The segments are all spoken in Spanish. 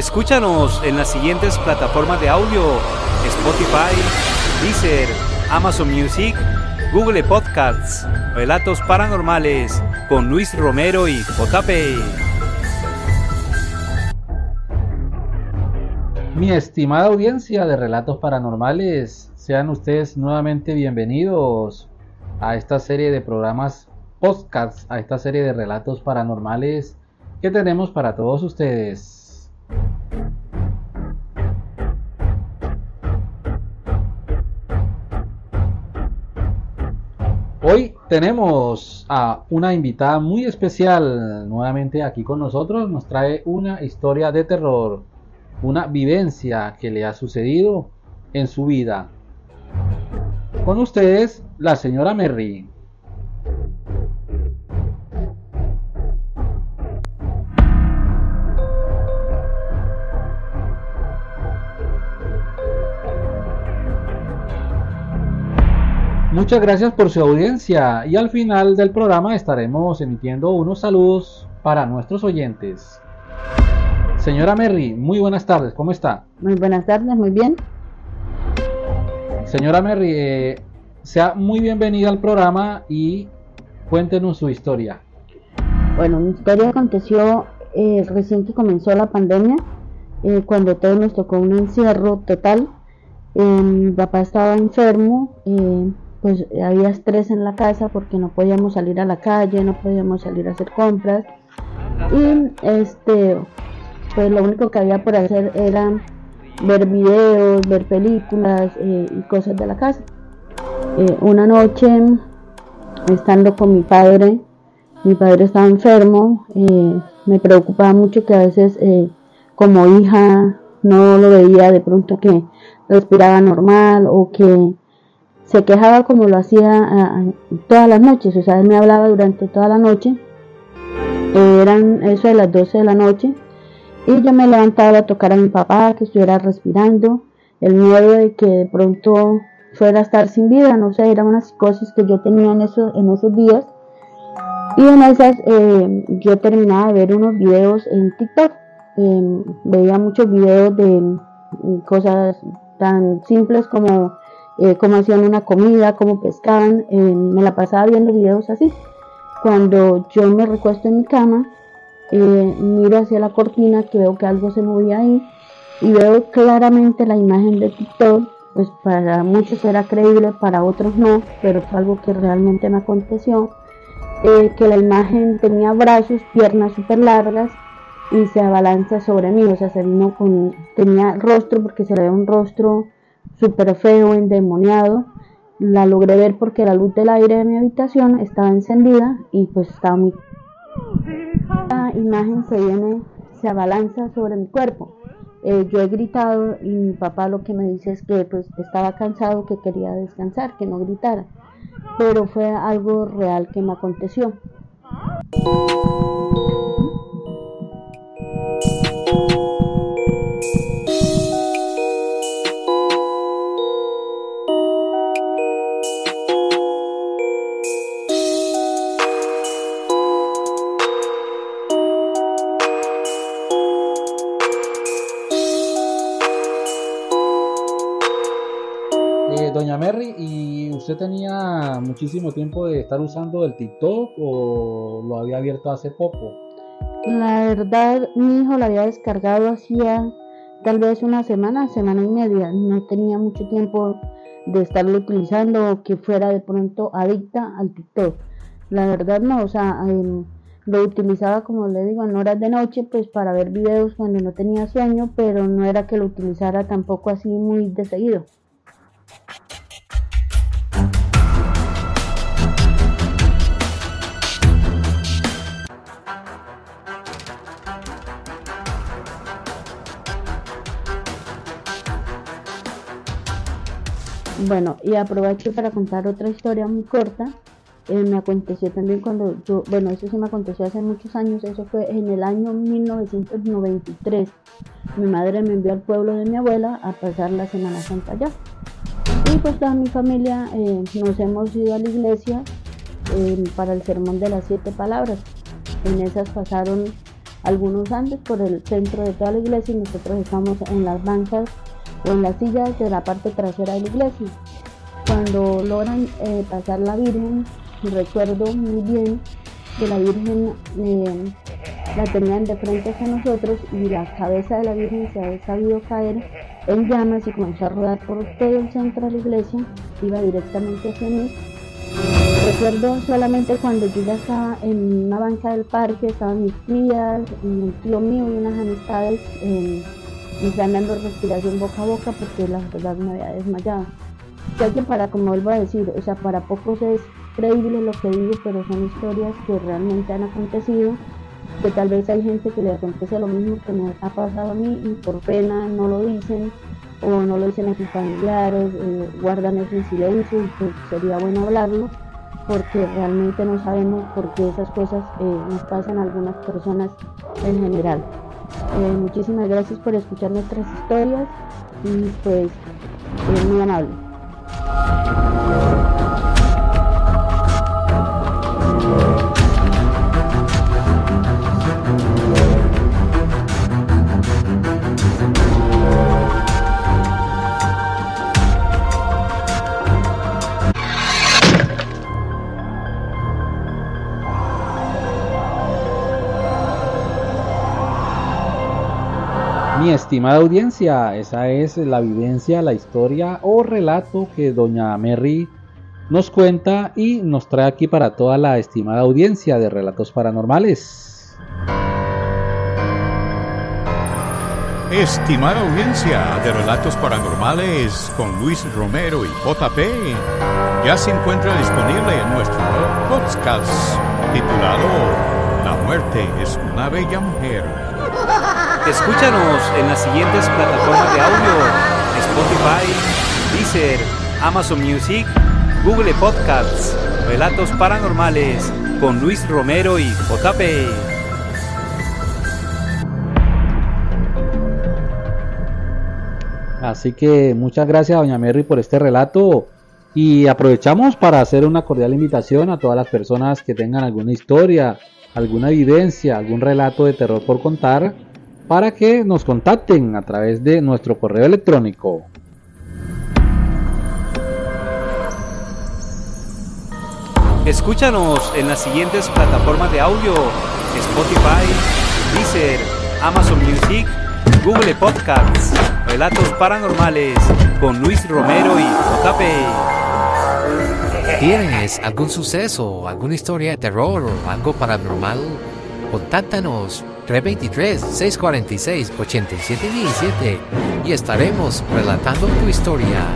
Escúchanos en las siguientes plataformas de audio: Spotify, Deezer, Amazon Music, Google Podcasts, Relatos Paranormales con Luis Romero y JP. Mi estimada audiencia de Relatos Paranormales, sean ustedes nuevamente bienvenidos a esta serie de programas podcasts, a esta serie de relatos paranormales que tenemos para todos ustedes. Hoy tenemos a una invitada muy especial nuevamente aquí con nosotros. Nos trae una historia de terror, una vivencia que le ha sucedido en su vida. Con ustedes, la señora Merry. Muchas gracias por su audiencia y al final del programa estaremos emitiendo unos saludos para nuestros oyentes. Señora Merry, muy buenas tardes, ¿cómo está? Muy buenas tardes, muy bien. Señora Merry, eh, sea muy bienvenida al programa y cuéntenos su historia. Bueno, mi historia aconteció eh, recién que comenzó la pandemia, eh, cuando todos nos tocó un encierro total. mi papá estaba enfermo, pues había estrés en la casa porque no podíamos salir a la calle, no podíamos salir a hacer compras y este pues lo único que había por hacer era ver videos, ver películas eh, y cosas de la casa. Eh, una noche estando con mi padre, mi padre estaba enfermo, eh, me preocupaba mucho que a veces como hija no lo veía de pronto que respiraba normal o que se quejaba como lo hacía todas las noches, o sea, él me hablaba durante toda la noche, eran eso de las 12 de la noche, y yo me levantaba a tocar a mi papá, que estuviera respirando, el miedo de que de pronto fuera a estar sin vida, no sé, eran unas cosas que yo tenía en, eso, en esos días, y en esas eh, yo terminaba de ver unos videos en TikTok, em, veía muchos videos de mm, cosas tan simples como eh, cómo hacían una comida, cómo pescaban, eh, me la pasaba viendo videos así. Cuando yo me recuesto en mi cama, eh, miro hacia la cortina que veo que algo se movía ahí y veo claramente la imagen de TikTok, pues para muchos era creíble, para otros no, pero fue algo que realmente me aconteció, que la imagen tenía brazos, piernas súper largas y se abalanza sobre mí, o sea, se vino con, tenía rostro porque se le ve un rostro súper feo, endemoniado. La logré ver porque la luz del aire de mi habitación estaba encendida y pues estaba muy... La imagen se viene, se abalanza sobre mi cuerpo. Eh, yo he gritado y mi papá lo que me dice es que pues estaba cansado, que quería descansar, que no gritara. Pero fue algo real que me aconteció. Tenía muchísimo tiempo de estar usando el TikTok o lo había abierto hace poco? La verdad, mi hijo lo había descargado hacía tal vez una semana, semana y media. No tenía mucho tiempo de estarlo utilizando o que fuera de pronto adicta al TikTok. La verdad no, o sea, em, lo utilizaba como le digo en horas de noche pues para ver videos cuando no tenía sueño, pero no era que lo utilizara tampoco así muy de seguido. Bueno, y aprovecho para contar otra historia muy corta. Eh, me aconteció también cuando yo, bueno, eso sí me aconteció hace muchos años, eso fue en el año 1993. Mi madre me envió al pueblo de mi abuela a pasar la Semana Santa allá. Y pues toda mi familia eh, nos hemos ido a la iglesia eh, para el sermón de las siete palabras. En esas pasaron algunos andes por el centro de toda la iglesia y nosotros estamos en las bancas o en las sillas de la parte trasera de la iglesia. Cuando logran eh, pasar la Virgen, recuerdo muy bien que la Virgen eh, la tenían de frente hacia nosotros y la cabeza de la Virgen se había sabido caer en llamas y comenzó a rodar por todo el centro de la iglesia, iba directamente hacia mí. Recuerdo solamente cuando yo ya estaba en una banca del parque, estaban mis tías, un tío mío y unas amistades, eh, me estaban dando respiración boca a boca porque la verdad me había desmayado. Ya que para, como vuelvo a decir, o sea, para pocos es creíble lo que digo, pero son historias que realmente han acontecido que tal vez hay gente que le acontece lo mismo que me ha pasado a mí y por pena no lo dicen o no lo dicen a sus familiares, eh, guardan eso en silencio y pues sería bueno hablarlo porque realmente no sabemos por qué esas cosas eh, nos pasan a algunas personas en general. Eh, muchísimas gracias por escuchar nuestras historias y pues muy amable. Mi estimada audiencia, esa es la vivencia, la historia o relato que doña Mary nos cuenta y nos trae aquí para toda la estimada audiencia de relatos paranormales. Estimada audiencia de relatos paranormales con Luis Romero y JP, ya se encuentra disponible en nuestro podcast titulado La muerte es una bella mujer Escúchanos en las siguientes plataformas de audio: Spotify, Deezer, Amazon Music, Google Podcasts, Relatos Paranormales con Luis Romero y JP. Así que muchas gracias, doña Mary, por este relato. Y aprovechamos para hacer una cordial invitación a todas las personas que tengan alguna historia, alguna vivencia, algún relato de terror por contar para que nos contacten a través de nuestro correo electrónico. Escúchanos en las siguientes plataformas de audio: Spotify, Deezer, Amazon Music, Google Podcasts, Relatos Paranormales con Luis Romero y JP. ¿Tienes algún suceso, alguna historia de terror o algo paranormal? Contáctanos 323-646-8717 y estaremos relatando tu historia.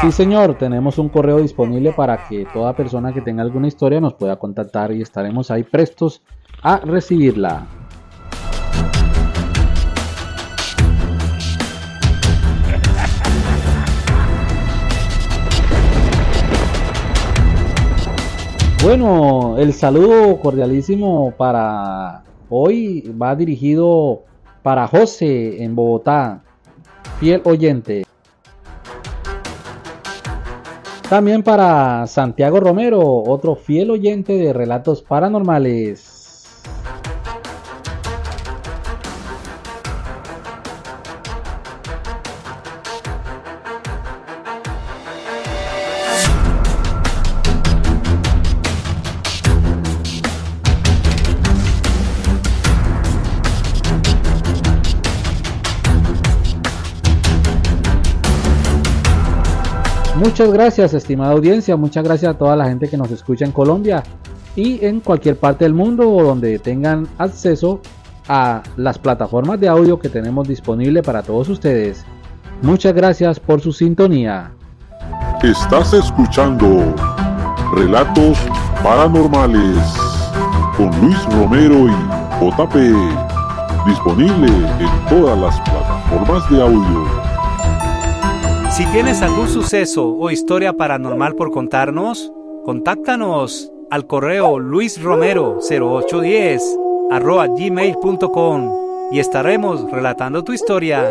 Sí, señor, tenemos un correo disponible para que toda persona que tenga alguna historia nos pueda contactar y estaremos ahí prestos a recibirla. Bueno, el saludo cordialísimo para hoy va dirigido para José en Bogotá, fiel oyente. También para Santiago Romero, otro fiel oyente de relatos paranormales. Muchas gracias, estimada audiencia. Muchas gracias a toda la gente que nos escucha en Colombia y en cualquier parte del mundo donde tengan acceso a las plataformas de audio que tenemos disponible para todos ustedes. Muchas gracias por su sintonía. Estás escuchando Relatos Paranormales con Luis Romero y JP. Disponible en todas las plataformas de audio. Si tienes algún suceso o historia paranormal por contarnos, contáctanos al correo luisromero0810 arroba gmail.com y estaremos relatando tu historia.